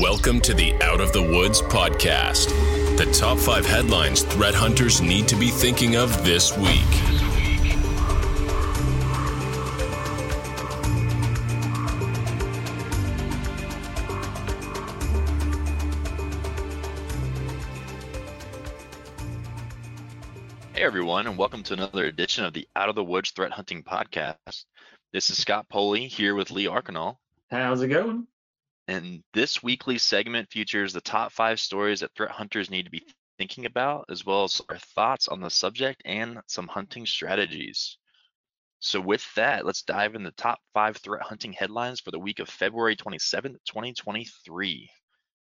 Welcome to the Out of the Woods podcast. The top five headlines threat hunters need to be thinking of this week. Hey everyone, and welcome to another edition of the Out of the Woods Threat Hunting Podcast. This is Scott Poley here with Lee Archinal. How's it going? And this weekly segment features the top five stories that threat hunters need to be thinking about, as well as our thoughts on the subject and some hunting strategies. So, with that, let's dive in the top five threat hunting headlines for the week of February 27th, 2023.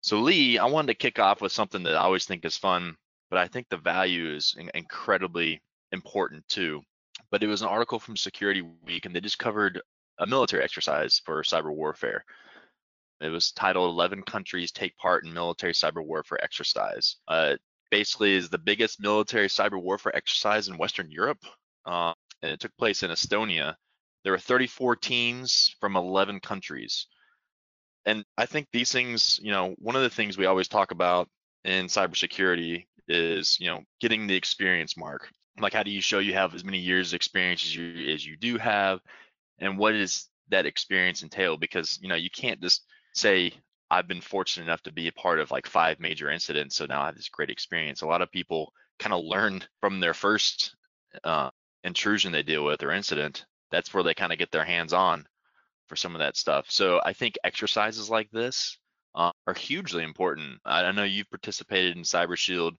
So, Lee, I wanted to kick off with something that I always think is fun but I think the value is incredibly important too. But it was an article from Security Week, and they just covered a military exercise for cyber warfare. It was titled 11 Countries Take Part in Military Cyber Warfare Exercise. Uh, basically, is the biggest military cyber warfare exercise in Western Europe, uh, and it took place in Estonia. There were 34 teams from 11 countries. And I think these things, you know, one of the things we always talk about in cybersecurity is you know getting the experience mark like how do you show you have as many years of experience as you as you do have and what does that experience entail because you know you can't just say i've been fortunate enough to be a part of like five major incidents so now i have this great experience. A lot of people kind of learn from their first uh, intrusion they deal with or incident. That's where they kind of get their hands on for some of that stuff. So i think exercises like this uh, are hugely important. I, I know you've participated in Cyber Shield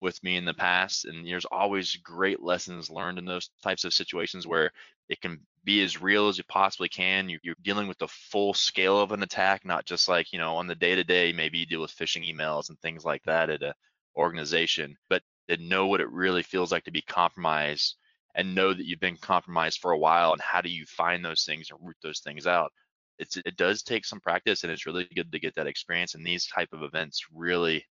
with me in the past, and there's always great lessons learned in those types of situations where it can be as real as you possibly can. You, are dealing with the full scale of an attack, not just like you know on the day to day. Maybe you deal with phishing emails and things like that at a organization, but to know what it really feels like to be compromised and know that you've been compromised for a while and how do you find those things and root those things out it's it does take some practice and it's really good to get that experience and these type of events really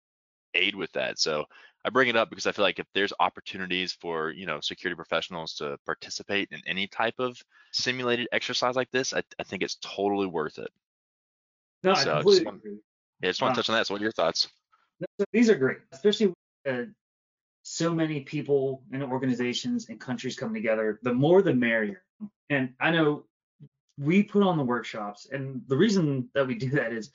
aid with that so i bring it up because i feel like if there's opportunities for you know security professionals to participate in any type of simulated exercise like this i, I think it's totally worth it. No so I completely just want, agree. yeah just want to touch on that. So what are your thoughts? These are great especially uh, so many people and organizations and countries come together the more the merrier. And i know we put on the workshops and the reason that we do that is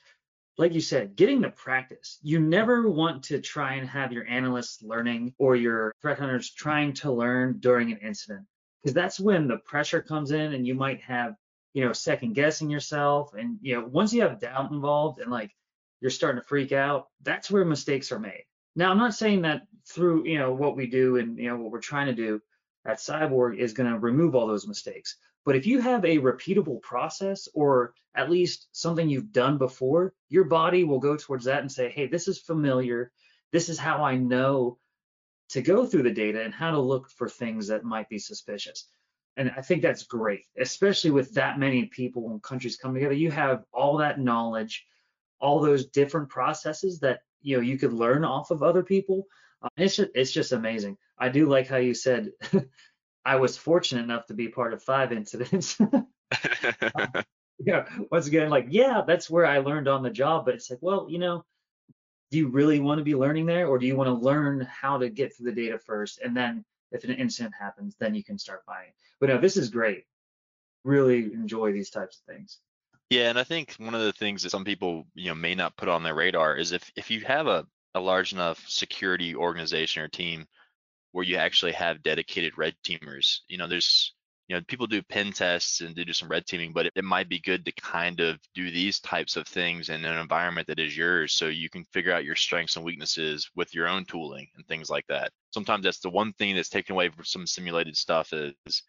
like you said getting the practice. You never want to try and have your analysts learning or your threat hunters trying to learn during an incident because that's when the pressure comes in and you might have you know second guessing yourself. And you know once you have doubt involved and like you're starting to freak out that's where mistakes are made. Now i'm not saying that through you know what we do and you know what we're trying to do at cyborg is going to remove all those mistakes but if you have a repeatable process or at least something you've done before, your body will go towards that and say, hey, this is familiar. This is how I know to go through the data and how to look for things that might be suspicious. And I think that's great, especially with that many people and countries coming together. You have all that knowledge, all those different processes that you know you could learn off of other people. Uh, it's just, it's just amazing. I do like how you said I was fortunate enough to be part of five incidents. yeah, once again, like, yeah, that's where I learned on the job. But it's like, well, you know, do you really want to be learning there, or do you want to learn how to get through the data first, and then if an incident happens, then you can start buying. But no, this is great. Really enjoy these types of things. Yeah, and I think one of the things that some people, you know, may not put on their radar is if if you have a a large enough security organization or team where you actually have dedicated red teamers. You know, there's you know people do pen tests and they do some red teaming, but it, it might be good to kind of do these types of things in an environment that is yours, so you can figure out your strengths and weaknesses with your own tooling and things like that. Sometimes that's the one thing that's taken away from some simulated stuff is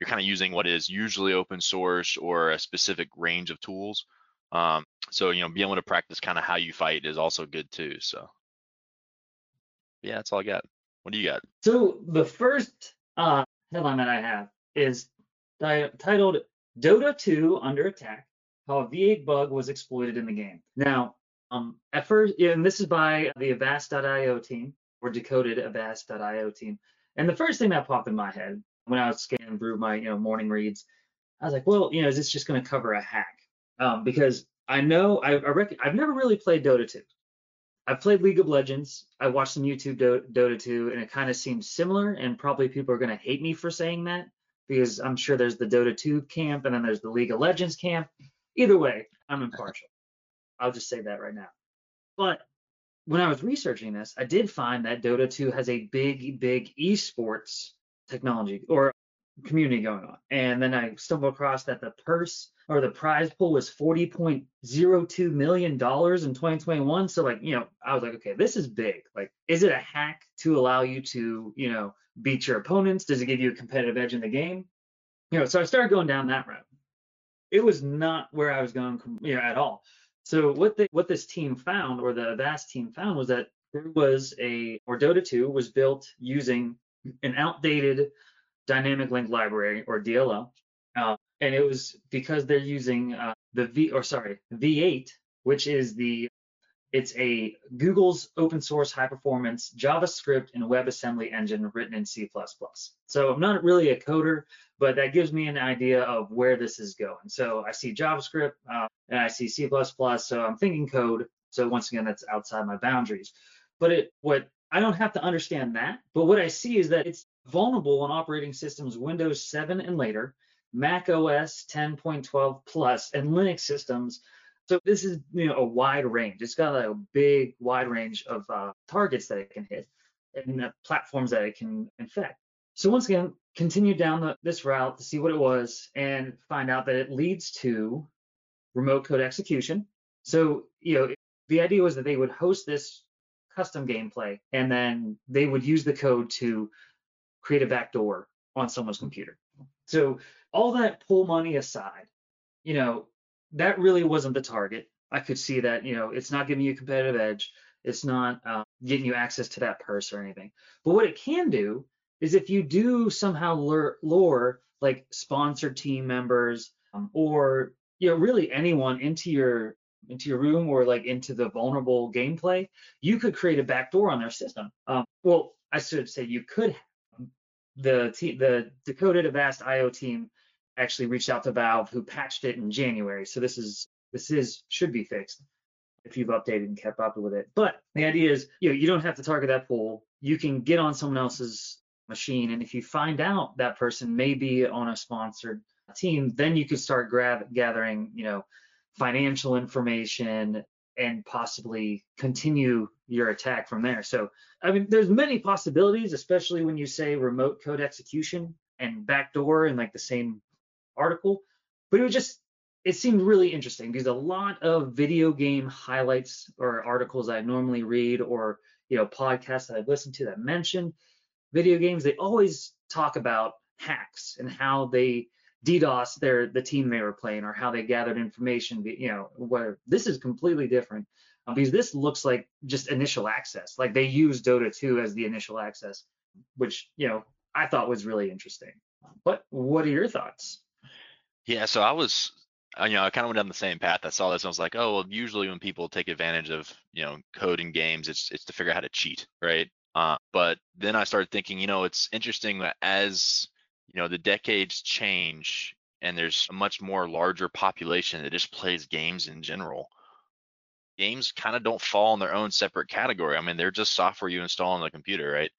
you're kind of using what is usually open source or a specific range of tools. Um, so you know, being able to practice kind of how you fight is also good too. So yeah, that's all I got. What do you got? So the first uh, headline that I have is titled Dota 2 Under Attack, how a V8 bug was exploited in the game. Now, um, at first, and this is by the Avast.io team, or Decoded Avast.io team. And the first thing that popped in my head when I was scanning through my you know morning reads, I was like, well, you know, is this just going to cover a hack? Um, because I know I, I I've never really played Dota 2. I've played League of Legends. I watched some YouTube Dota 2, and it kind of seems similar. And probably people are going to hate me for saying that because I'm sure there's the Dota 2 camp and then there's the League of Legends camp. Either way, I'm impartial. I'll just say that right now. But when I was researching this, I did find that Dota 2 has a big, big esports technology or community going on. And then I stumbled across that the purse or the prize pool was $40.02 million in 2021. So like, you know, I was like, okay, this is big. Like, is it a hack to allow you to, you know, beat your opponents? Does it give you a competitive edge in the game? You know, so I started going down that route. It was not where I was going, you know, at all. So what what this team found, or the Avast team found, was that there was a, or Dota 2 was built using an outdated dynamic link library, or DLL, uh, and it was because they're using uh, the V, or sorry, V8, which is the it's a Google's open source high performance JavaScript and WebAssembly engine written in C++. So I'm not really a coder, but that gives me an idea of where this is going. So I see JavaScript uh, and I see C++, so I'm thinking code. So once again, that's outside my boundaries. But it what I don't have to understand that, but what I see is that it's vulnerable on operating systems Windows 7 and later, Mac OS 10.12 plus, and Linux systems so this is you know a wide range. It's got a big wide range of uh, targets that it can hit and uh, platforms that it can infect. So once again, continue down the, this route to see what it was and find out that it leads to remote code execution. So you know the idea was that they would host this custom gameplay and then they would use the code to create a backdoor on someone's computer. So all that pull money aside, you know, that really wasn't the target. I could see that, you know, it's not giving you a competitive edge. It's not uh, getting you access to that purse or anything. But what it can do is if you do somehow lure, lure like sponsored team members um, or you know really anyone into your into your room or like into the vulnerable gameplay, you could create a backdoor on their system. Um, well, I should say you could. The te- the Decoded Avast IO team actually reached out to Valve, who patched it in January. So this is this is should be fixed if you've updated and kept up with it. But the idea is, you know, you don't have to target that pool. You can get on someone else's machine, and if you find out that person may be on a sponsored team, then you could start grab, gathering, you know, financial information and possibly continue your attack from there. So, I mean, there's many possibilities, especially when you say remote code execution and backdoor in like the same article, but it was just it seemed really interesting because a lot of video game highlights or articles I normally read or you know podcasts that I've listened to that mention video games, they always talk about hacks and how they DDoS their the team they were playing or how they gathered information. You know, where this is completely different uh, because this looks like just initial access. Like they use Dota 2 as the initial access, which you know I thought was really interesting. But what are your thoughts? Yeah, so I was, you know, I kind of went down the same path. I saw this and I was like, oh, well, usually when people take advantage of, you know, code in games, it's it's to figure out how to cheat, right? Uh, but then I started thinking, you know, it's interesting that as you know the decades change and there's a much more larger population that just plays games in general. Games kind of don't fall in their own separate category. I mean, they're just software you install on the computer, right?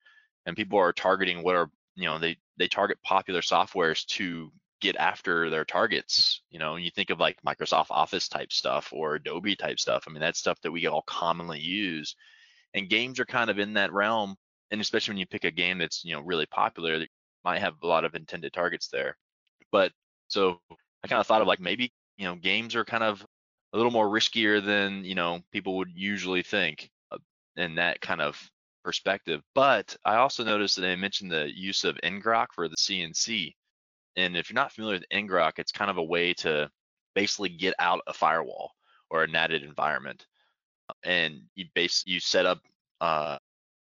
And people are targeting what are, you know, they they target popular softwares to get after their targets. You know, you think of like Microsoft Office type stuff or Adobe type stuff. I mean, that's stuff that we all commonly use. And games are kind of in that realm. And especially when you pick a game that's, you know, really popular, might have a lot of intended targets there. But so I kind of thought of like maybe, you know, games are kind of a little more riskier than, you know, people would usually think uh, in that kind of perspective. But I also noticed that they mentioned the use of ngrok for the CNC. And if you're not familiar with ngrok, it's kind of a way to basically get out a firewall or a natted environment. And you base you set up uh,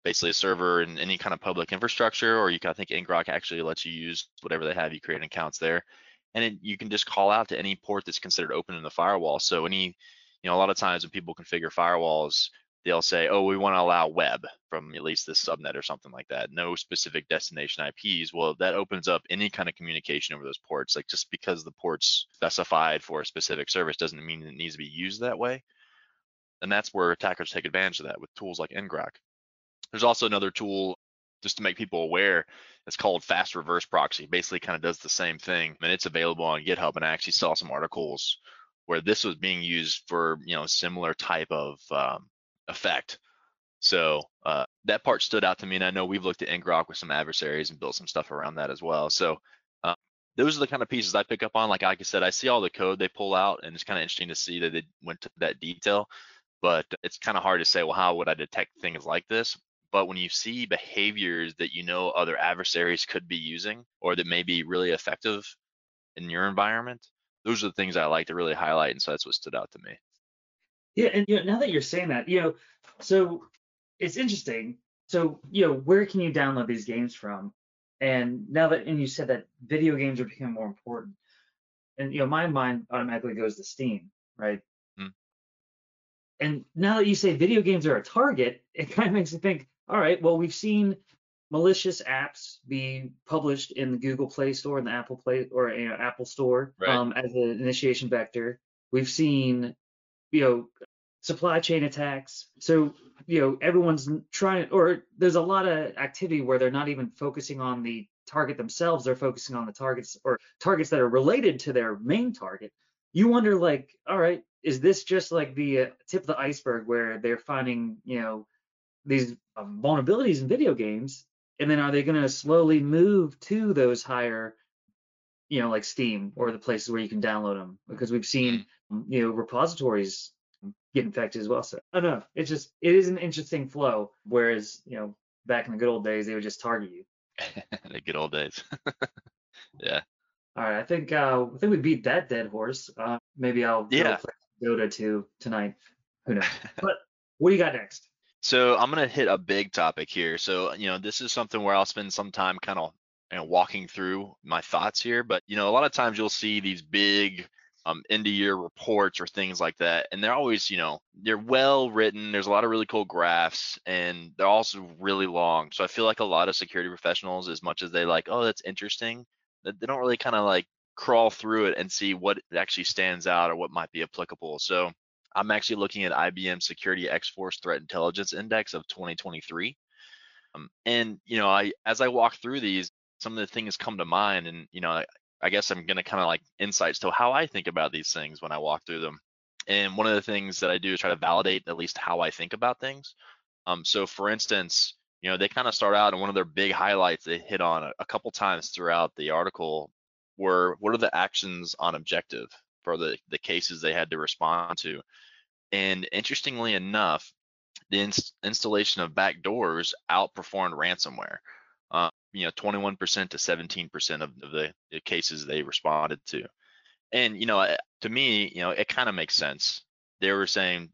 basically a server in any kind of public infrastructure, or you can I think ngrok actually lets you use whatever they have. You create accounts there, and it, you can just call out to any port that's considered open in the firewall. So any, you know, a lot of times when people configure firewalls, they'll say, oh, we want to allow web from at least this subnet or something like that. No specific destination IPs. Well, that opens up any kind of communication over those ports. Like just because the port's specified for a specific service doesn't mean it needs to be used that way. And that's where attackers take advantage of that with tools like ngrok. There's also another tool just to make people aware. It's called Fast Reverse Proxy. Basically, kind of does the same thing, and it's available on GitHub. And I actually saw some articles where this was being used for you know similar type of um, effect. So uh, that part stood out to me, and I know we've looked at ngrok with some adversaries and built some stuff around that as well. So uh, those are the kind of pieces I pick up on. Like, like I said, I see all the code they pull out, and it's kind of interesting to see that they went to that detail. But it's kind of hard to say, well, how would I detect things like this? But when you see behaviors that you know other adversaries could be using or that may be really effective in your environment, those are the things I like to really highlight. And so that's what stood out to me. Yeah, and you know, now that you're saying that, you know, so it's interesting. So, you know, where can you download these games from? And now that and you said that video games are becoming more important, and you know, my mind automatically goes to Steam, right? Mm. And now that you say video games are a target, it kind of makes me think, all right, well, we've seen malicious apps be published in the Google Play Store and the Apple Play or you know, Apple Store right. um, as an initiation vector. We've seen you know, supply chain attacks. So, you know, everyone's trying, or there's a lot of activity where they're not even focusing on the target themselves, they're focusing on the targets or targets that are related to their main target. You wonder, like, all right, is this just like the uh, tip of the iceberg where they're finding, you know, these um, vulnerabilities in video games, and then are they going to slowly move to those higher you know, like Steam or the places where you can download them because we've seen, mm-hmm. you know, repositories get infected as well. So I don't know. It's just it is an interesting flow. Whereas, you know, back in the good old days, they would just target you. the good old days. yeah. All right. I think uh, I think we beat that dead horse. Uh, maybe I'll yeah. go Dota 2 tonight. Who knows? but what do you got next? So I'm gonna hit a big topic here. So you know, this is something where I'll spend some time kind of you know, walking through my thoughts here. But you know, a lot of times you'll see these big um, end of year reports or things like that, and they're always, you know, they're well written. There's a lot of really cool graphs, and they're also really long. So I feel like a lot of security professionals, as much as they like, oh, that's interesting, they don't really kind of like crawl through it and see what actually stands out or what might be applicable. So I'm actually looking at IBM Security X-Force Threat Intelligence Index of 2023. Um, and you know, I as I walk through these, some of the things come to mind and you know I, I guess I'm gonna kind of like insights to how I think about these things when I walk through them. And one of the things that I do is try to validate at least how I think about things. Um, so for instance, you know, they kind of start out and one of their big highlights they hit on a, a couple times throughout the article were what are the actions on objective for the, the cases they had to respond to. And interestingly enough, the ins- installation of backdoors outperformed ransomware. Uh, you know 21% to 17% of, of the, the cases they responded to and you know to me you know it kind of makes sense they were saying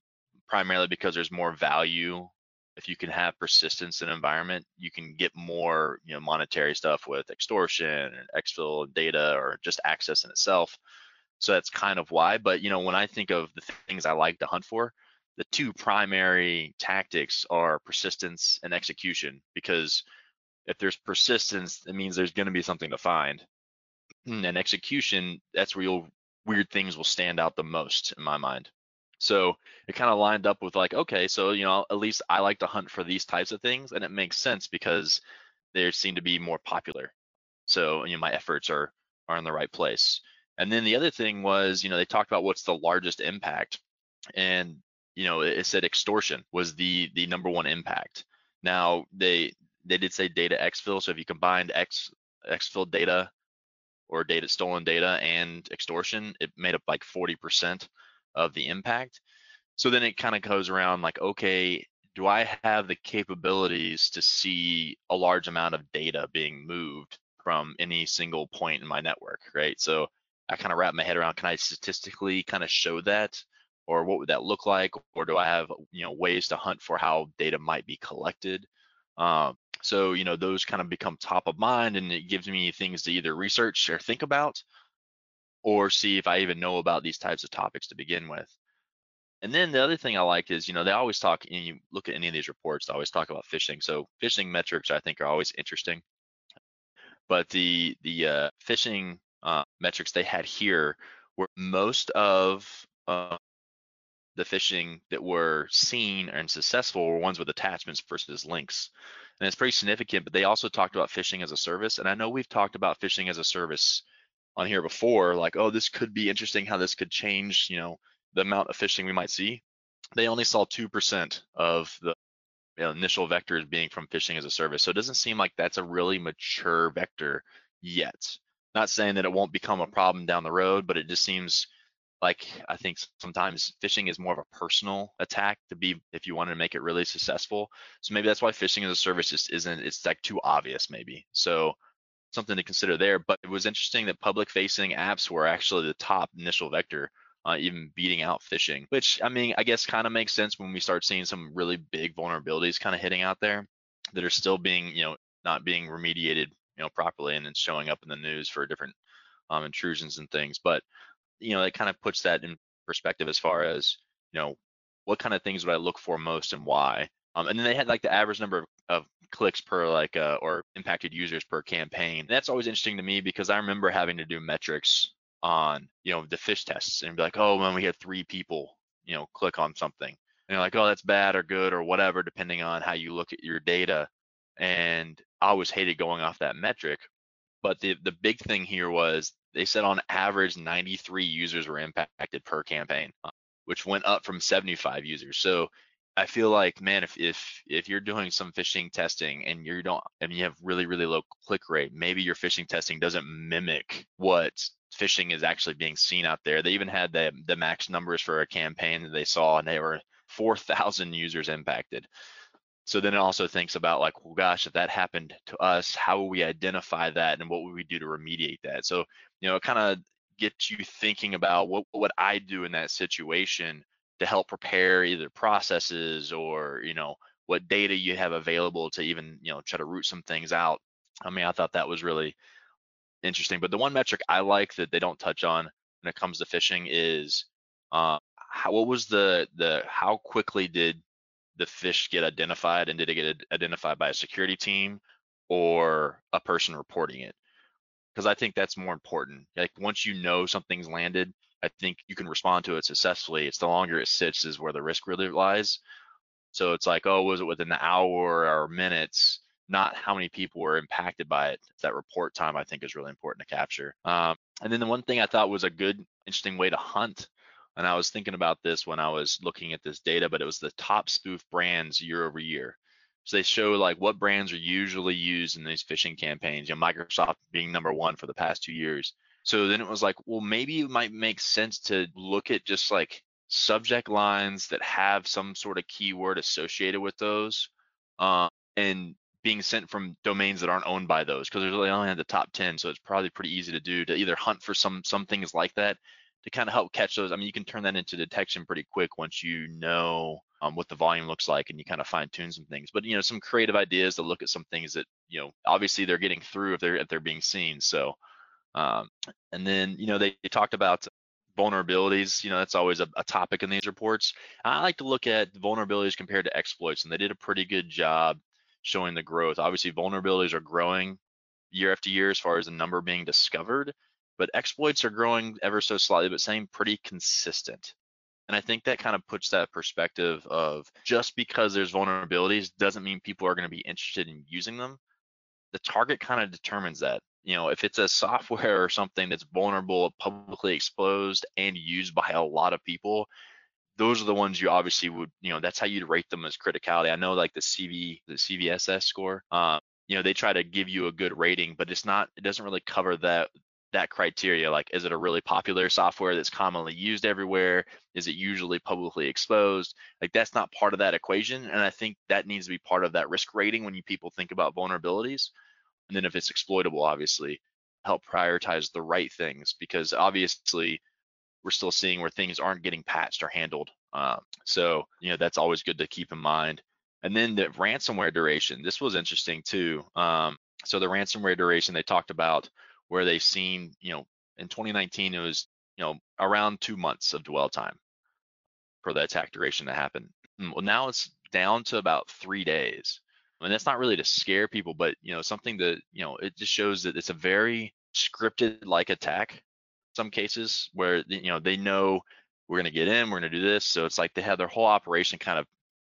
primarily because there's more value if you can have persistence in environment you can get more you know monetary stuff with extortion and exfil data or just access in itself so that's kind of why but you know when i think of the things i like to hunt for the two primary tactics are persistence and execution because if there's persistence, it means there's going to be something to find. Hmm, and execution, that's where you'll weird things will stand out the most in my mind. So it kind of lined up with like, okay, so you know, at least I like to hunt for these types of things, and it makes sense because they seem to be more popular. So you know, my efforts are are in the right place. And then the other thing was, you know, they talked about what's the largest impact, and you know, it said extortion was the the number one impact. Now they they did say data exfil. So if you combined X exfil data or data stolen data and extortion, it made up like 40% of the impact. So then it kind of goes around like, okay, do I have the capabilities to see a large amount of data being moved from any single point in my network, right? So I kind of wrap my head around, can I statistically kind of show that? Or what would that look like? Or do I have, you know, ways to hunt for how data might be collected? Um, so, you know, those kind of become top of mind and it gives me things to either research or think about or see if I even know about these types of topics to begin with. And then the other thing I like is, you know, they always talk, and you look at any of these reports, they always talk about phishing. So phishing metrics, I think, are always interesting. But the the uh, phishing uh, metrics they had here were most of uh, the phishing that were seen and successful were ones with attachments versus links. And it's pretty significant, but they also talked about phishing as a service. And I know we've talked about phishing as a service on here before, like, oh, this could be interesting how this could change, you know, the amount of phishing we might see. They only saw 2% of the you know, initial vectors being from phishing as a service. So it doesn't seem like that's a really mature vector yet. Not saying that it won't become a problem down the road, but it just seems like I think sometimes phishing is more of a personal attack to be if you wanted to make it really successful. So maybe that's why phishing as a service just isn't it's like too obvious maybe. So something to consider there. But it was interesting that public facing apps were actually the top initial vector, uh, even beating out phishing, which I mean I guess kind of makes sense when we start seeing some really big vulnerabilities kind of hitting out there that are still being you know not being remediated you know properly and it's showing up in the news for different um, intrusions and things. But you know, it kind of puts that in perspective as far as, you know, what kind of things would I look for most and why? Um, and then they had like the average number of, of clicks per like uh, or impacted users per campaign. And that's always interesting to me because I remember having to do metrics on you know the fish tests and be like, oh man, we had three people you know click on something, and you're like, oh that's bad or good or whatever depending on how you look at your data. And I always hated going off that metric. But the the big thing here was they said on average 93 users were impacted per campaign, uh, which went up from 75 users. So I feel like, man, if if if you're doing some phishing testing and you don't and you have really really low click rate, maybe your phishing testing doesn't mimic what phishing is actually being seen out there. They even had the the max numbers for a campaign that they saw, and they were 4,000 users impacted. So then it also thinks about like, well, gosh, if that happened to us, how will we identify that and what would we do to remediate that? So, you know, it kind of gets you thinking about what what I do in that situation to help prepare either processes or, you know, what data you have available to even, you know, try to root some things out. I mean, I thought that was really interesting. But the one metric I like that they don't touch on when it comes to phishing is uh, how, what was the the how quickly did the fish get identified and did it get identified by a security team or a person reporting it? Because i think that's more important. Like once you know something's landed i think you can respond to it successfully. It's the longer it sits is where the risk really lies. So it's like oh was it within the hour or minutes? Not how many people were impacted by it. That report time i think is really important to capture. Um, and then the one thing i thought was a good interesting way to hunt and I was thinking about this when I was looking at this data, but it was the top spoof brands year over year. So they show like what brands are usually used in these phishing campaigns. You know, Microsoft being number one for the past two years. So then it was like, well, maybe it might make sense to look at just like subject lines that have some sort of keyword associated with those, uh, and being sent from domains that aren't owned by those because they only had the top 10 so it's probably pretty easy to do to either hunt for some some things like that to kind of help catch those. I mean, you can turn that into detection pretty quick once you know um, what the volume looks like and you kind of fine tune some things. But you know, some creative ideas to look at some things that you know, obviously they're getting through if they're if they're being seen. So, um, and then you know they, they talked about vulnerabilities. You know, that's always a, a topic in these reports. I like to look at vulnerabilities compared to exploits, and they did a pretty good job showing the growth. Obviously, vulnerabilities are growing year after year as far as the number being discovered but exploits are growing ever so slightly, but staying pretty consistent. And I think that kind of puts that perspective of just because there's vulnerabilities doesn't mean people are going to be interested in using them. The target kind of determines that. You know, if it's a software or something that's vulnerable, publicly exposed, and used by a lot of people, those are the ones you obviously would, you know, that's how you'd rate them as criticality. I know like the CV, the CVSS score, uh, you know, they try to give you a good rating, but it's not, it doesn't really cover that that criteria like is it a really popular software that's commonly used everywhere? Is it usually publicly exposed? Like that's not part of that equation and i think that needs to be part of that risk rating when you people think about vulnerabilities. And then if it's exploitable obviously help prioritize the right things because obviously we're still seeing where things aren't getting patched or handled um, so you know that's always good to keep in mind. And then the ransomware duration this was interesting too um, so the ransomware duration they talked about where they've seen, you know, in 2019 it was, you know, around two months of dwell time. for the attack duration to happen. Mm, well, now it's down to about three days. I mean, that's not really to scare people, but you know, something that you know, it just shows that it's a very scripted like attack. Some cases where you know they know we're going to get in, we're going to do this, so it's like they have their whole operation kind of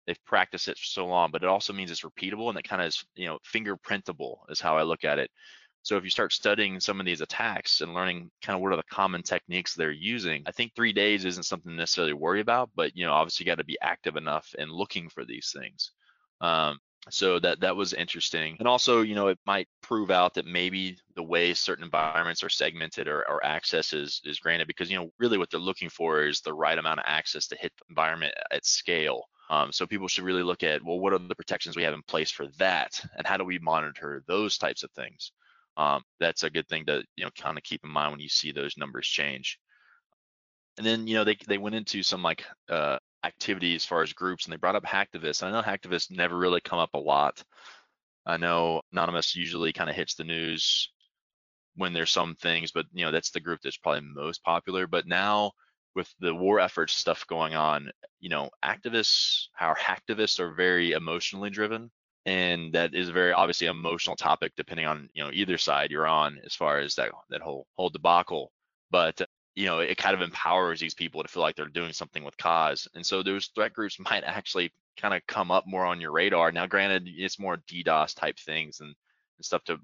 they've practiced it for so long, but it also means it's repeatable and it kind of is you know fingerprintable is how I look at it. So if you start studying some of these attacks and learning kind of what are the common techniques they're using, I think three days isn't something to necessarily worry about, but you know, obviously you got to be active enough and looking for these things. Um, so that that was interesting. And also, you know, it might prove out that maybe the way certain environments are segmented or, or access is, is granted because, you know, really what they're looking for is the right amount of access to hit the environment at scale. Um, so people should really look at, well, what are the protections we have in place for that? And how do we monitor those types of things? Um, that's a good thing to you know kind of keep in mind when you see those numbers change. And then you know they they went into some like uh, activity as far as groups, and they brought up hacktivists. I know hacktivists never really come up a lot. I know Anonymous usually kind of hits the news when there's some things, but you know that's the group that's probably most popular. But now with the war efforts stuff going on, you know, activists, our hacktivists are very emotionally driven and that is a very obviously emotional topic depending on you know either side you're on as far as that that whole whole debacle. But you know it kind of empowers these people to feel like they're doing something with cause. And so those threat groups might actually kind of come up more on your radar. Now granted it's more ddos type things and, and stuff to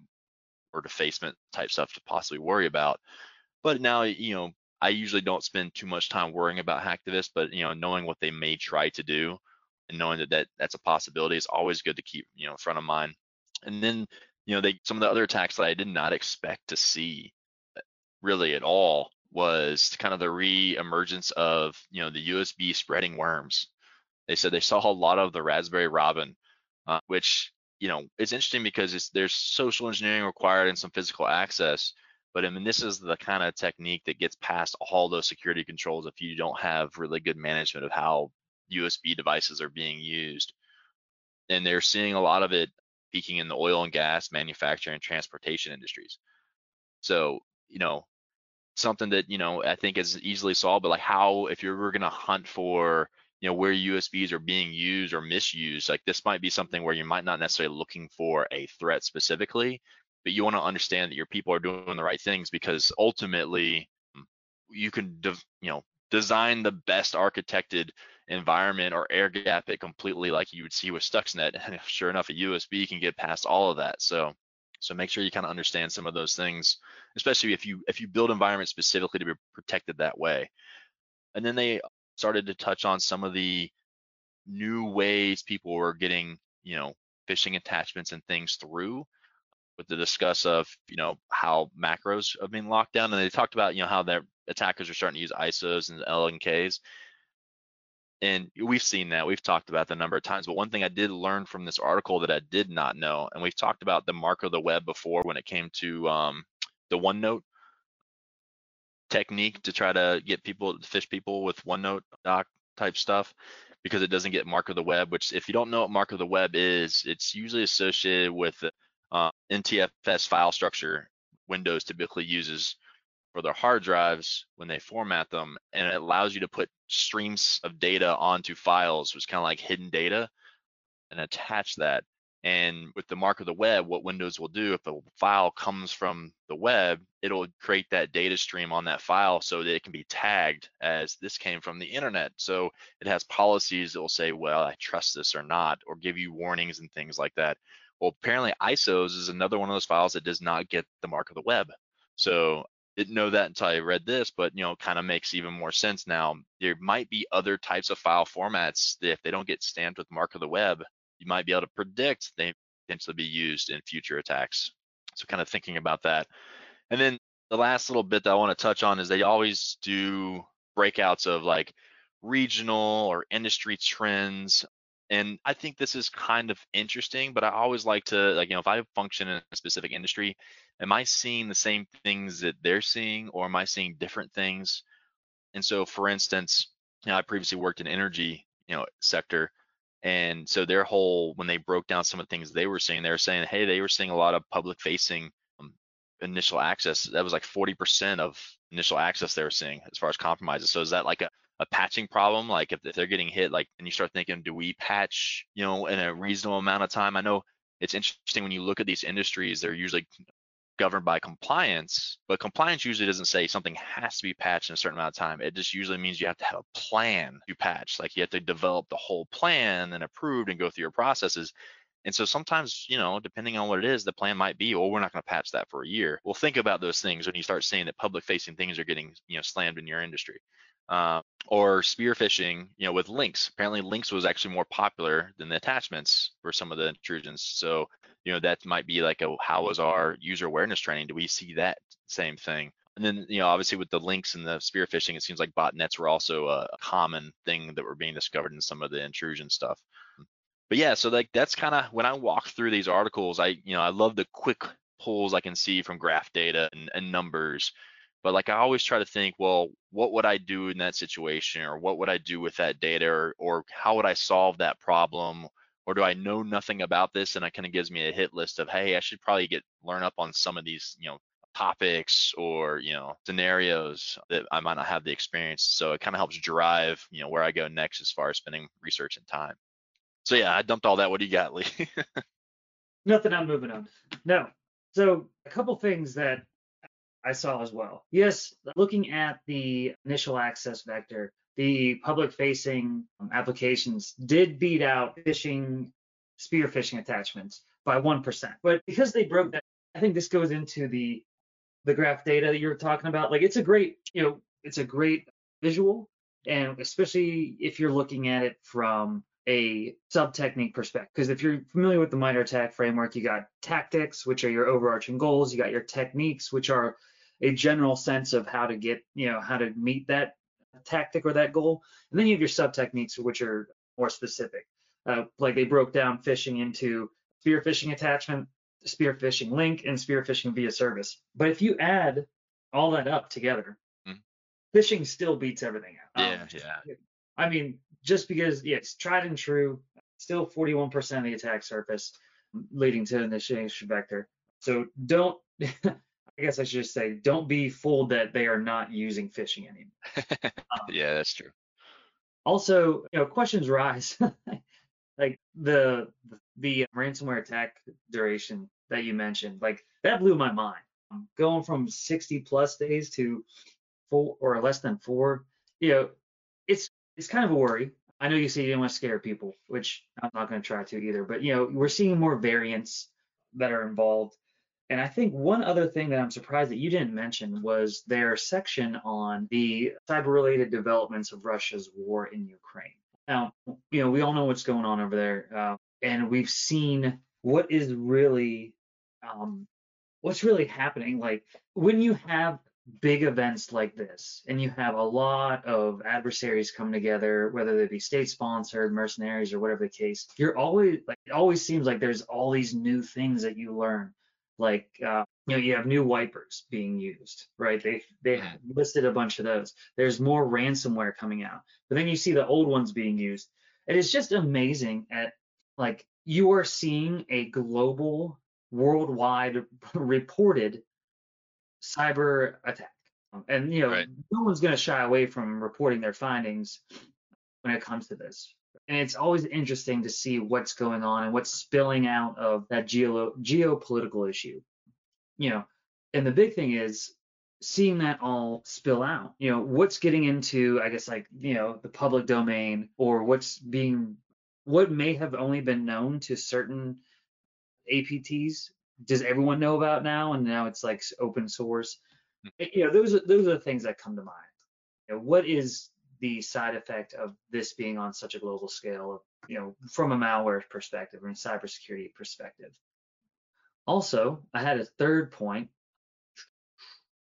or defacement type stuff to possibly worry about. But now you know i usually don't spend too much time worrying about hacktivists but you know knowing what they may try to do and knowing that, that that's a possibility is always good to keep you know front of mind. And then you know they some of the other attacks that i did not expect to see uh, really at all was kind of the re-emergence of you know the usb spreading worms. They said they saw a lot of the raspberry robin uh, which you know it's interesting because it's there's social engineering required and some physical access but I mean, this is the kind of technique that gets past all those security controls if you don't have really good management of how USB devices are being used. And they're seeing a lot of it peaking in the oil and gas manufacturing and transportation industries. So, you know, something that, you know, I think is easily solved, but like how, if you're going to hunt for, you know, where USBs are being used or misused, like this might be something where you might not necessarily looking for a threat specifically, but you want to understand that your people are doing the right things because ultimately you can, you know, design the best architected environment or air gap it completely like you would see with Stuxnet. And sure enough, a USB can get past all of that. So so make sure you kind of understand some of those things, especially if you if you build environments specifically to be protected that way. And then they started to touch on some of the new ways people were getting, you know, phishing attachments and things through with the discuss of, you know, how macros have been locked down. And they talked about, you know, how their attackers are starting to use ISOs and LNKs and we've seen that we've talked about the number of times but one thing i did learn from this article that i did not know and we've talked about the mark of the web before when it came to um, the onenote technique to try to get people to phish people with onenote doc type stuff because it doesn't get mark of the web which if you don't know what mark of the web is it's usually associated with uh, ntfs file structure windows typically uses their hard drives when they format them, and it allows you to put streams of data onto files, which kind of like hidden data, and attach that. And with the mark of the web, what Windows will do, if a file comes from the web, it'll create that data stream on that file so that it can be tagged as this came from the internet. So it has policies that will say, well, I trust this or not, or give you warnings and things like that. Well, apparently ISOs is another one of those files that does not get the mark of the web. So didn't know that until I read this, but you know, kind of makes even more sense now. There might be other types of file formats that if they don't get stamped with mark of the web, you might be able to predict they potentially be used in future attacks. So kind of thinking about that. And then the last little bit that I want to touch on is they always do breakouts of like regional or industry trends. And I think this is kind of interesting, but I always like to like, you know, if I function in a specific industry, am I seeing the same things that they're seeing or am I seeing different things? And so for instance, you know, I previously worked in energy, you know, sector. And so their whole, when they broke down some of the things they were seeing, they were saying, hey, they were seeing a lot of public facing um, initial access. That was like 40% of initial access they were seeing as far as compromises. So is that like a, a patching problem, like if, if they're getting hit, like and you start thinking, do we patch, you know, in a reasonable amount of time? I know it's interesting when you look at these industries, they're usually governed by compliance, but compliance usually doesn't say something has to be patched in a certain amount of time. It just usually means you have to have a plan to patch. Like you have to develop the whole plan and approved and go through your processes. And so sometimes, you know, depending on what it is, the plan might be, well, we're not going to patch that for a year. Well, think about those things when you start seeing that public facing things are getting, you know, slammed in your industry. Uh, or spear phishing, you know, with links. Apparently, links was actually more popular than the attachments for some of the intrusions. So, you know, that might be like a how was our user awareness training? Do we see that same thing? And then, you know, obviously with the links and the spear phishing, it seems like botnets were also a common thing that were being discovered in some of the intrusion stuff. But yeah, so like that's kind of when I walk through these articles, I, you know, I love the quick pulls I can see from graph data and, and numbers but like I always try to think, well, what would I do in that situation, or what would I do with that data, or, or how would I solve that problem, or do I know nothing about this, and it kind of gives me a hit list of, hey, I should probably get learn up on some of these, you know, topics or you know scenarios that I might not have the experience. So it kind of helps drive, you know, where I go next as far as spending research and time. So yeah, I dumped all that. What do you got, Lee? Nothing. I'm moving on. No. So a couple things that I saw as well. Yes, looking at the initial access vector, the public facing um, applications did beat out phishing, spear phishing attachments by 1%. But because they broke that, I think this goes into the the graph data that you're talking about. Like it's a great, you know, it's a great visual. And especially if you're looking at it from a sub technique perspective. Because if you're familiar with the MITRE ATT&CK framework, you got tactics, which are your overarching goals, you got your techniques, which are a general sense of how to get, you know, how to meet that tactic or that goal. And then you have your sub techniques, which are more specific. Uh, like they broke down phishing into spear phishing attachment, spear phishing link, and spear phishing via service. But if you add all that up together, mm. phishing still beats everything out. Yeah, um, yeah. I mean, just because yeah, it's tried and true, still 41% of the attack surface leading to initiation vector. So don't guess I should just say, don't be fooled that they are not using phishing anymore. um, yeah, that's true. Also, you know, questions rise. like the the ransomware attack duration that you mentioned, like that blew my mind. Going from 60 plus days to four or less than four, you know, it's it's kind of a worry. I know you say you didn't want to scare people, which I'm not going to try to either. But you know, we're seeing more variants that are involved. And I think one other thing that I'm surprised that you didn't mention was their section on the cyber related developments of Russia's war in Ukraine. Now, you know, we all know what's going on over there, uh, and we've seen what is really, um, what's really happening. Like when you have big events like this and you have a lot of adversaries come together whether they be state sponsored mercenaries or whatever the case you're always like it always seems like there's all these new things that you learn like uh, you know you have new wipers being used right they they mm-hmm. listed a bunch of those there's more ransomware coming out but then you see the old ones being used it is just amazing at like you are seeing a global worldwide reported cyber attack and you know right. no one's going to shy away from reporting their findings when it comes to this and it's always interesting to see what's going on and what's spilling out of that geo geopolitical issue. You know, and the big thing is seeing that all spill out. You know, what's getting into, I guess, like you know, the public domain or what's being, what may have only been known to certain APTs. Does everyone know about now? And now it's like open source. Hmm. You know, those are those are the things that come to mind. You know, what is the side effect of this being on such a global scale, you know, from a malware perspective or a cybersecurity perspective. Also, I had a third point,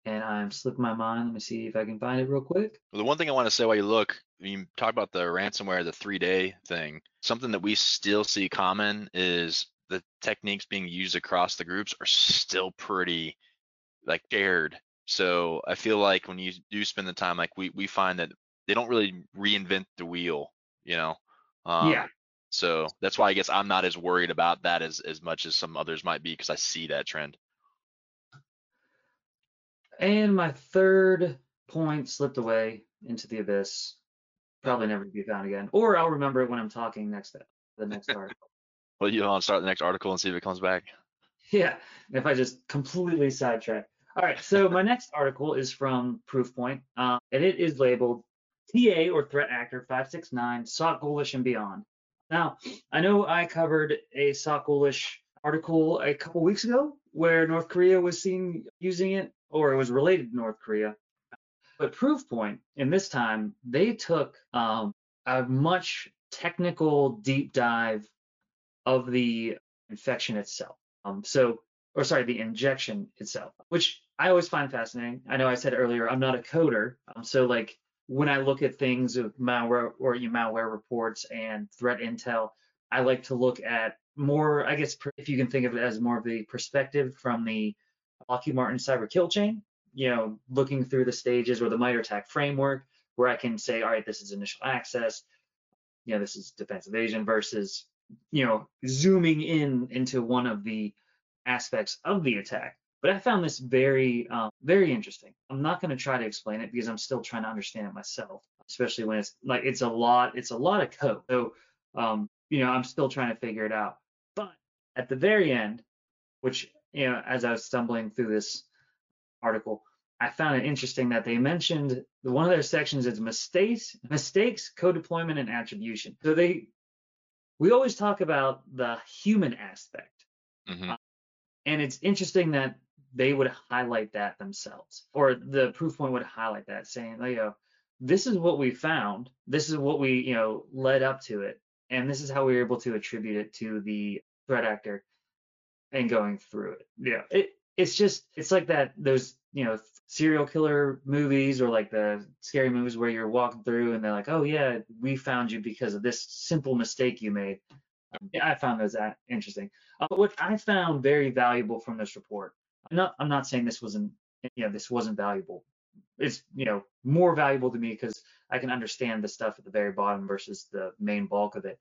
and I'm slipping my mind. Let me see if I can find it real quick. Well, the one thing I want to say while you look, you talk about the ransomware, the three-day thing. Something that we still see common is the techniques being used across the groups are still pretty like shared. So I feel like when you do spend the time, like we we find that they don't really reinvent the wheel, you know. Um, yeah. So that's why I guess I'm not as worried about that as as much as some others might be because I see that trend. And my third point slipped away into the abyss. probably never to be found again. Or I'll remember it when I'm talking next the next article. Well, you want to start the next article and see if it comes back? Yeah, if I just completely sidetrack. All right, so my next article is from Proofpoint, uh, and it is labeled TA or Threat Actor 569, SocGholish and Beyond. Now, I know I covered a SocGholish article a couple weeks ago where North Korea was seen using it, or it was related to North Korea. But Proofpoint, in this time, they took um, a much technical deep dive of the infection itself. Um, so, or sorry, the injection itself, which I always find fascinating. I know I said earlier I'm not a coder, um, so like when I look at things of malware or you malware reports and threat intel, I like to look at more, I guess, if you can think of it as more of the perspective from the Lockheed Martin cyber kill chain, you know, looking through the stages or the MITRE ATT&CK framework, where I can say, all right, this is initial access, you know, this is defensive evasion versus, you know, zooming in into one of the aspects of the attack. But I found this very, um, very interesting. I'm not going to try to explain it because I'm still trying to understand it myself, especially when it's like it's a lot, it's a lot of code. So, um, you know, I'm still trying to figure it out. But at the very end, which you know, as I was stumbling through this article, I found it interesting that they mentioned one of their sections is mistakes, mistakes, co-deployment, and attribution. So they, we always talk about the human aspect, hmm uh, and it's interesting that they would highlight that themselves, or the Proofpoint would highlight that, saying, you know, this is what we found, this is what we, you know, led up to it, and this is how we were able to attribute it to the threat actor and going through it. Yeah, it it's just it's like that those you know serial killer movies or like the scary movies where you're walking through and they're like, oh yeah, we found you because of this simple mistake you made. Yeah, I found those interesting. Uh, what I found very valuable from this report. I'm not I'm not saying this wasn't you know this wasn't valuable. It's you know more valuable to me because I can understand the stuff at the very bottom versus the main bulk of it.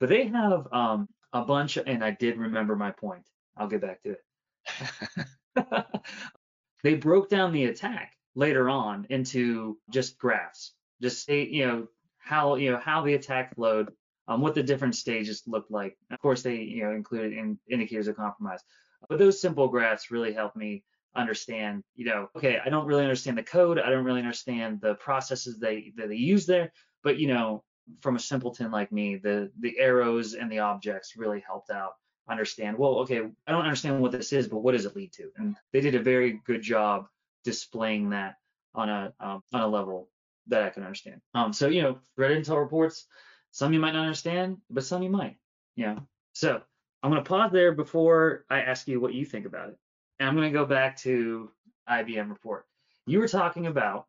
But they have um, a bunch, and I did remember my point. I'll get back to it. they broke down the attack later on into just graphs, just say, you know, how, you know, how the attack flowed, um, what the different stages looked like. Of course, they, you know, included in indicators of compromise. But those simple graphs really helped me understand, you know, okay, I don't really understand the code. I don't really understand the processes they that they use there, but you know, from a simpleton like me, the the arrows and the objects really helped out understand. Well, okay, I don't understand what this is, but what does it lead to? And they did a very good job displaying that on a um, on a level that I can understand. Um, so you know, threat intel reports, some you might not understand, but some you might. Know, so I'm gonna pause there before I ask you what you think about it, and I'm gonna go back to IBM report. You were talking about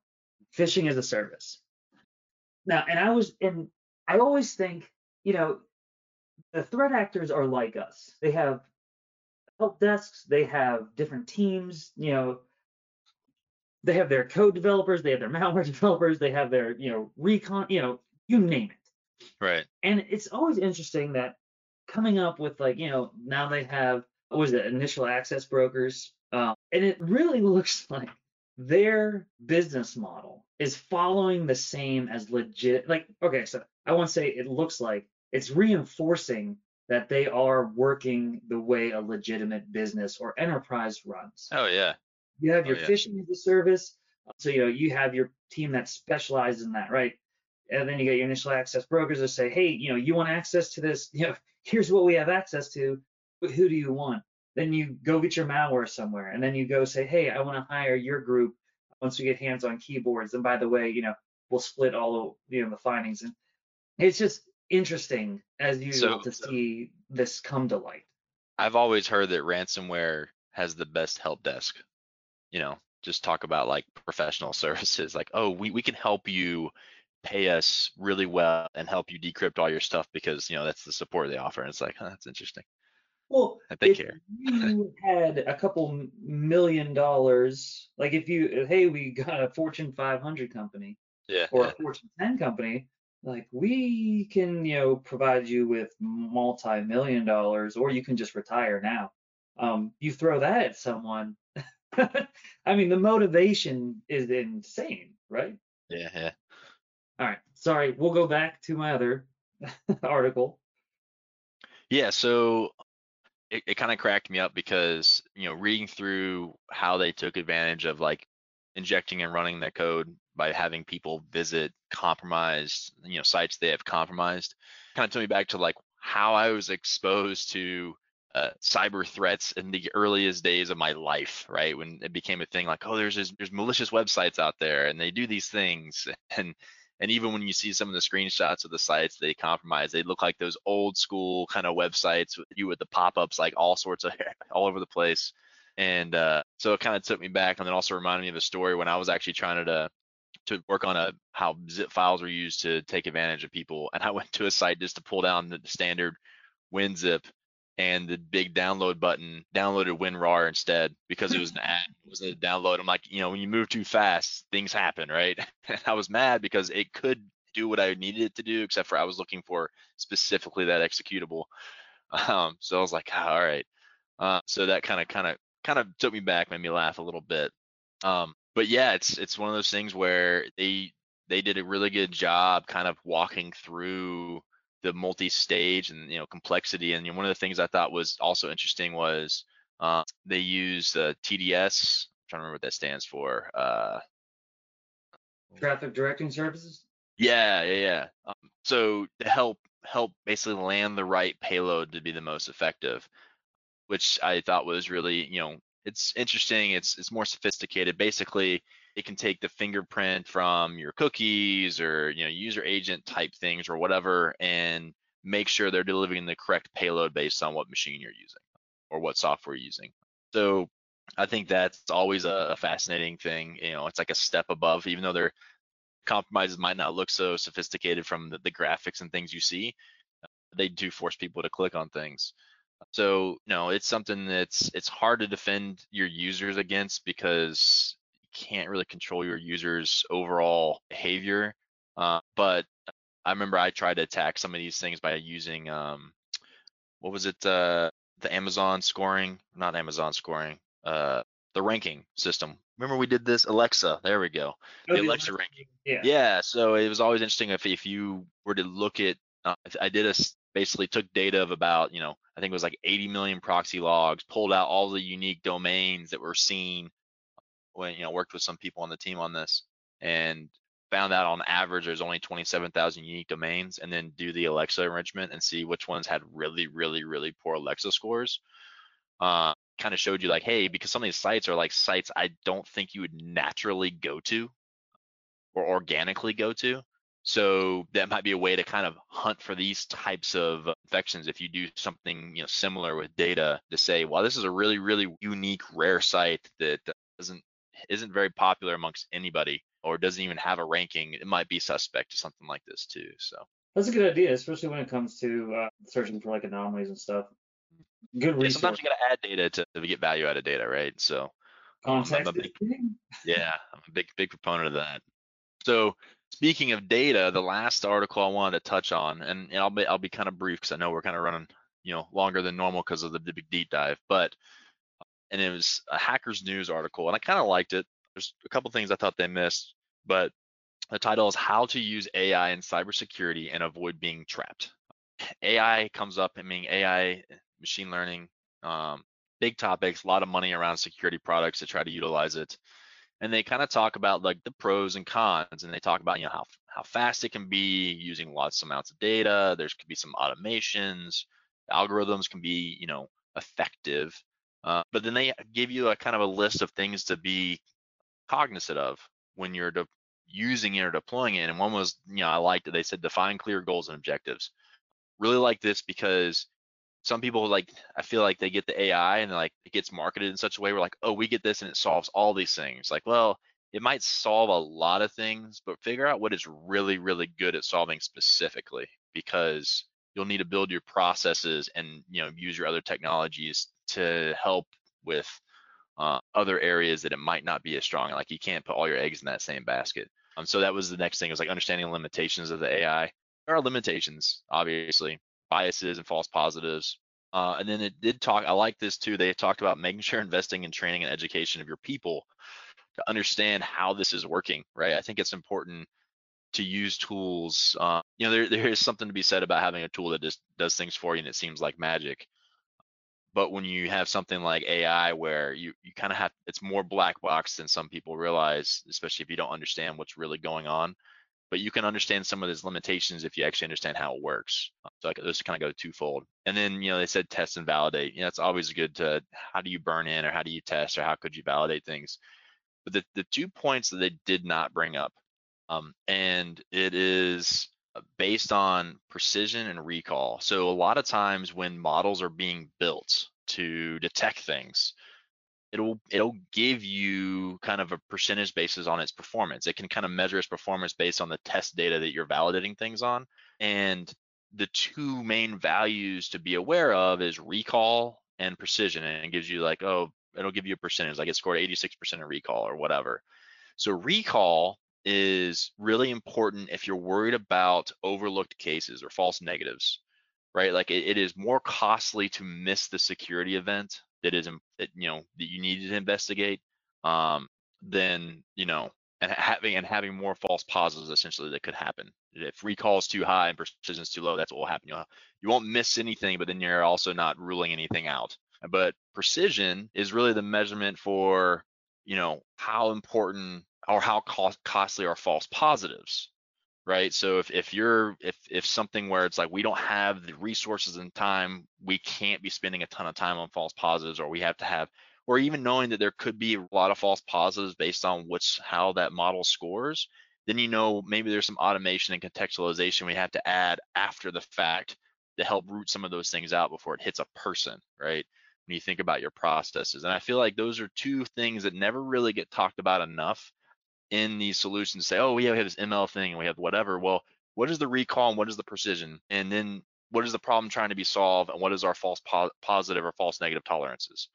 phishing as a service. Now, and I was, and I always think, you know, the threat actors are like us. They have help desks, they have different teams, you know, they have their code developers, they have their malware developers, they have their, you know, recon, you know, you name it. Right. And it's always interesting that coming up with like, you know, now they have what was it, initial access brokers, uh, and it really looks like their business model is following the same as legit. Like, okay, so I won't say it looks like it's reinforcing that they are working the way a legitimate business or enterprise runs. Oh yeah. You have Oh, your yeah. phishing as a service, so you know you have your team that specializes in that, right? And then you get your initial access brokers that say, hey, you know, you want access to this? You know, here's what we have access to. But who do you want? Then you go get your malware somewhere, and then you go say, hey, I want to hire your group once we get hands on keyboards. And by the way, you know, we'll split all the you know the findings. And it's just interesting as usual So- to see this come to light. I've always heard that ransomware has the best help desk. You know, just talk about like professional services, like, oh, we, we can help you pay us really well and help you decrypt all your stuff because, you know, that's the support they offer. And it's like, huh, that's interesting. Well, That they if care. you had a couple million dollars, like if you, hey, we got a Fortune 500 company Yeah. or yeah. a Fortune 10 company, like we can, you know, provide you with multi-million dollars, or you can just retire now. Um, you throw that at someone, I mean, the motivation is insane, right? Yeah. Yeah. All right. sorry, we'll go back to my other article. Yeah, so it, it kind of cracked me up because you know reading through how they took advantage of like injecting and running that code by having people visit compromised you know sites they have compromised kind of took me back to like how I was exposed to uh, cyber threats in the earliest days of my life, right? When it became a thing like, oh, there's there's malicious websites out there and they do these things. And and even when you see some of the screenshots of the sites they compromise, they look like those old school kind of websites with you with the pop-ups like all sorts of all over the place. And uh, so it kind of took me back and then also reminded me of a story when I was actually trying to to work on a how zip files are used to take advantage of people. And I went to a site just to pull down the standard WinZip and the big download button downloaded WinRAR instead because it was an ad. It was a download. I'm like, you know, when you move too fast, things happen, right? And I was mad because it could do what I needed it to do, except for I was looking for specifically that executable. Um, so I was like, ah, all right. Uh, so that kind of, kind of, kind of took me back, made me laugh a little bit. Um, but yeah, it's it's one of those things where they they did a really good job kind of walking through the multi-stage and you know complexity. And you know, one of the things I thought was also interesting was uh, they use uh, TDS. I'm trying to remember what that stands for. Uh, Traffic directing services. Yeah, yeah, yeah. Um, so to help help basically land the right payload to be the most effective, which I thought was really you know it's interesting. It's it's more sophisticated. Basically, it can take the fingerprint from your cookies or you know user agent type things or whatever and make sure they're delivering the correct payload based on what machine you're using or what software you're using. So I think that's always a, fascinating thing. You know, it's like a step above, even though their compromises might not look so sophisticated from the, the graphics and things you see. They do force people to click on things. So no, it's something that's it's hard to defend your users against because can't really control your users' overall behavior. Uh, but I remember I tried to attack some of these things by using um, what was it? Uh, the Amazon scoring, not Amazon scoring, uh, the ranking system. Remember we did this Alexa. There we go. Oh, the Alexa ranking. Yeah. Yeah. So it was always interesting if if you were to look at, uh, I did a basically took data of about you know I think it was like 80 million proxy logs, pulled out all the unique domains that were seen when you know worked with some people on the team on this and found out on average there's only 27,000 unique domains and then do the Alexa enrichment and see which ones had really really really poor Alexa scores. Uh, kind of showed you like hey because some of these sites are like sites I don't think you would naturally go to or organically go to. So that might be a way to kind of hunt for these types of infections if you do something you know similar with data to say, well, this is a really really unique rare site that doesn't isn't very popular amongst anybody or doesn't even have a ranking, it might be suspect to something like this too. So that's a good idea, especially when it comes to uh, searching for like anomalies and stuff. Good resource. Yeah, sometimes you got to add data to, to, get value out of data, right? So context. big, yeah, I'm a big big proponent of that. So speaking of data, the last article I wanted to touch on, and, and I'll be I'll be kind of brief because I know we're kind of running you know longer than normal because of the, the big deep dive, but and it was a Hackers News article, and I kind of liked it. There's a couple things I thought they missed, but the title is How to Use AI in Cybersecurity and Avoid Being Trapped. AI comes up, I mean, AI, machine learning, um, big topics, a lot of money around security products to try to utilize it. And they kind of talk about like the pros and cons, and they talk about you know how how fast it can be using lots of amounts of data. There's could be some automations. Algorithms can be you know effective, uh, but then they give you a kind of a list of things to be cognizant of when you're de- using it or deploying it. And one was, you know, I liked it. They said define clear goals and objectives. Really like this because some people like I feel like they get the AI and like it gets marketed in such a way where like, oh, we get this and it solves all these things. Like, well, it might solve a lot of things, but figure out what it's really, really good at solving specifically because you'll need to build your processes and you know use your other technologies to help with uh, other areas that it might not be as strong. Like you can't put all your eggs in that same basket. Um, so that was the next thing It was like understanding the limitations of the AI. There are limitations, obviously, biases and false positives. Uh, and then it did talk. I like this too. They talked about making sure investing in training and education of your people to understand how this is working. Right. I think it's important to use tools. Uh, you know, there there is something to be said about having a tool that just does things for you and it seems like magic. But when you have something like AI where you, you kind of have it's more black box than some people realize, especially if you don't understand what's really going on. But you can understand some of those limitations if you actually understand how it works. So like those kind of go twofold. And then you know they said test and validate. You know it's always good to how do you burn in or how do you test or how could you validate things. But the the two points that they did not bring up, um, and it is uh, based on precision and recall. So a lot of times when models are being built to detect things, it'll it'll give you kind of a percentage basis on its performance. It can kind of measure its performance based on the test data that you're validating things on. And the two main values to be aware of is recall and precision. And it gives you like, oh, it'll give you a percentage, like it scored 86% of recall or whatever. So recall is really important if you're worried about overlooked cases or false negatives, right? Like it, it is more costly to miss the security event that is, that, you know, that you needed to investigate um, than, you know, and having and having more false positives essentially that could happen. If recall is too high and precision is too low, that's what will happen. You'll, you won't miss anything, but then you're also not ruling anything out. But precision is really the measurement for, you know, how important or how cost, costly are false positives right? So if, if you're if if something where it's like we don't have the resources and time we can't be spending a ton of time on false positives or we have to have or even knowing that there could be a lot of false positives based on what's how that model scores then you know maybe there's some automation and contextualization we have to add after the fact to help root some of those things out before it hits a person right? When you think about your processes. And i feel like those are two things that never really get talked about enough in these solutions say, oh, we have this ML thing and we have whatever. Well, what is the recall and what is the precision? And then what is the problem trying to be solved and what is our false po- positive or false negative tolerances?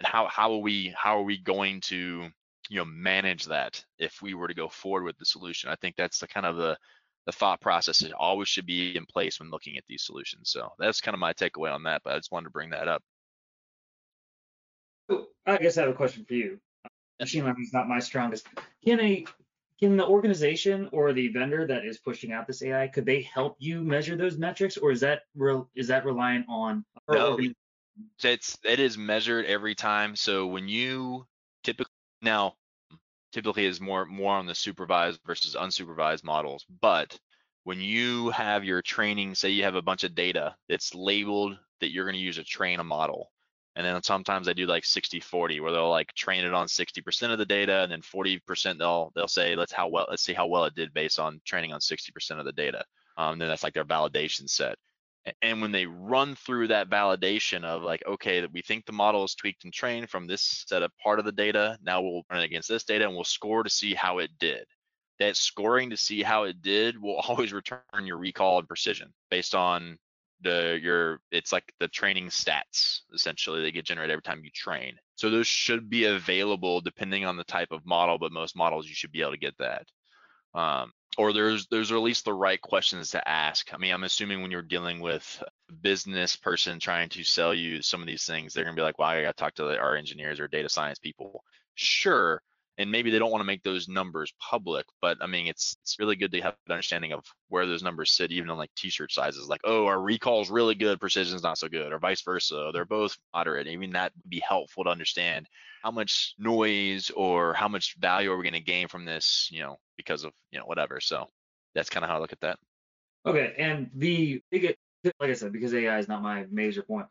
And how how are we how are we going to you know manage that if we were to go forward with the solution? I think that's the kind of the the thought process that always should be in place when looking at these solutions. So that's kind of my takeaway on that, but I just wanted to bring that up. I guess I have a question for you machine learning is not my strongest. Can a can the organization or the vendor that is pushing out this AI could they help you measure those metrics, or is that real? Is that reliant on? No, it's it is measured every time. So when you typically now typically is more more on the supervised versus unsupervised models, but when you have your training, say you have a bunch of data that's labeled that you're going to use to train a model, and then sometimes they do like 60 40 where they'll like train it on 60% of the data and then 40% they'll they'll say let's how well let's see how well it did based on training on 60% of the data. Um, then that's like their validation set. And when they run through that validation of like, okay, that we think the model is tweaked and trained from this set of part of the data. Now we'll run it against this data and we'll score to see how it did. That scoring to see how it did will always return your recall and precision based on the your it's like the training stats essentially they get generated every time you train. So those should be available depending on the type of model but most models you should be able to get that. Um, or there's there's at least the right questions to ask. I mean i'm assuming when you're dealing with a business person trying to sell you some of these things they're to be like well i got to talk to our engineers or data science people. Sure and maybe they don't want to make those numbers public but i mean it's it's really good to have an understanding of where those numbers sit even on like t-shirt sizes like oh our recall is really good precision is not so good or vice versa they're both moderate. I even mean, that would be helpful to understand how much noise or how much value are we going to gain from this you know because of you know whatever so that's kind of how i look at that. Okay and the like i said because ai is not my major point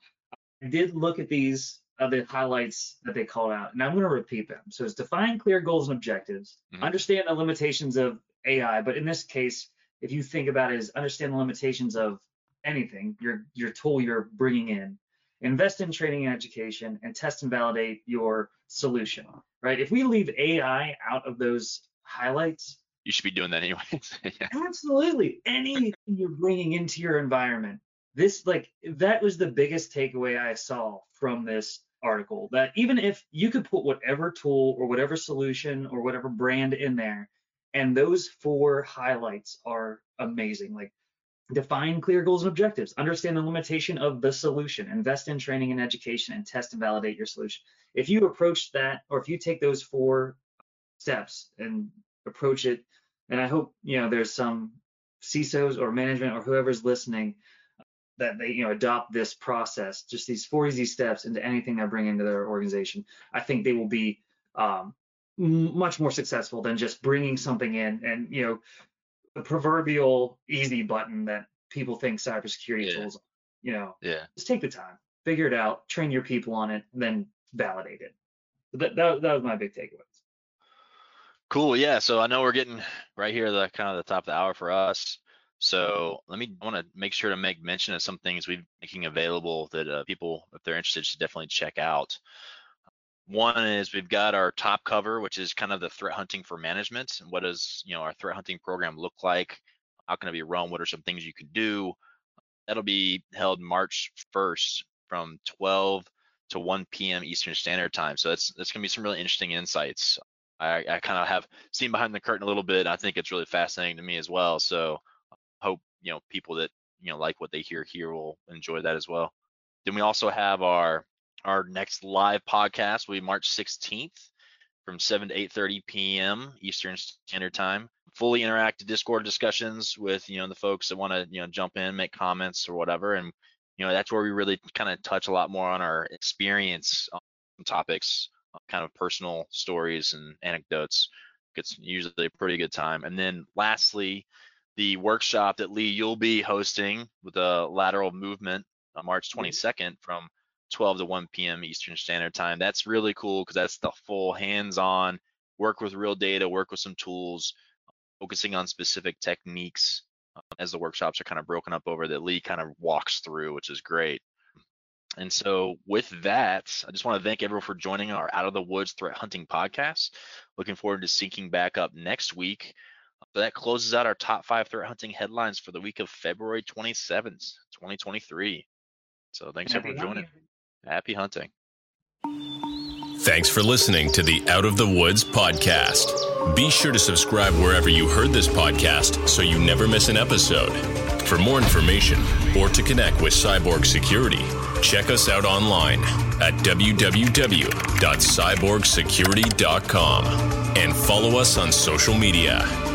i did look at these of the highlights that they called out, and I'm going to repeat them. So it's define clear goals and objectives, mm-hmm. understand the limitations of AI, but in this case, if you think about it as understand the limitations of anything, your your tool you're bringing in, invest in training and education, and test and validate your solution. Right? If we leave AI out of those highlights, you should be doing that anyway. yeah. Absolutely. Anything you're bringing into your environment, this like that was the biggest takeaway I saw from this article that even if you could put whatever tool or whatever solution or whatever brand in there and those four highlights are amazing like define clear goals and objectives understand the limitation of the solution invest in training and education and test and validate your solution. If you approach that or if you take those four steps and approach it And I hope, you know, there's some CISOs or management or whoever's listening that they, you know, adopt this process, just these four easy steps into anything they bring into their organization. I think they will be um, much more successful than just bringing something in and, you know, the proverbial easy button that people think cybersecurity yeah. tools, you know, yeah, just take the time, figure it out, train your people on it, then validate it. That, that, that was my big takeaways. Cool. Yeah. So I know we're getting right here, the kind of the top of the hour for us. So let me want to make sure to make mention of some things we're making available that uh, people, if they're interested, should definitely check out. One is we've got our top cover, which is kind of the threat hunting for management. And what does you know our threat hunting program look like? How can it be run? What are some things you can do? That'll be held March 1st from 12 to 1 p.m. Eastern Standard Time. So that's that's gonna be some really interesting insights. I, I kind of have seen behind the curtain a little bit. I think it's really fascinating to me as well. So hope you know people that you know like what they hear here will enjoy that as well. Then we also have our our next live podcast will be March 16th from 7 to 8:30 p.m. Eastern Standard Time. Fully interactive Discord discussions with you know the folks that want to you know jump in, make comments or whatever, and you know that's where we really kind of touch a lot more on our experience on topics, kind of personal stories and anecdotes. It's usually a pretty good time. And then lastly, the workshop that Lee you'll be hosting with the lateral movement on March 22nd mm-hmm. from 12 to 1 p.m. Eastern Standard Time. That's really cool because that's the full hands-on work with real data, work with some tools, focusing on specific techniques um, as the workshops are kind of broken up over that Lee kind of walks through, which is great. And so with that, I just want to thank everyone for joining our Out of the Woods Threat Hunting podcast. Looking forward to syncing back up next week. So that closes out our top five threat hunting headlines for the week of February 27th, 2023. So thanks Happy everyone for joining. Happy hunting. Thanks for listening to the Out of the Woods podcast. Be sure to subscribe wherever you heard this podcast so you never miss an episode. For more information or to connect with Cyborg Security, check us out online at www.cyborgsecurity.com and follow us on social media.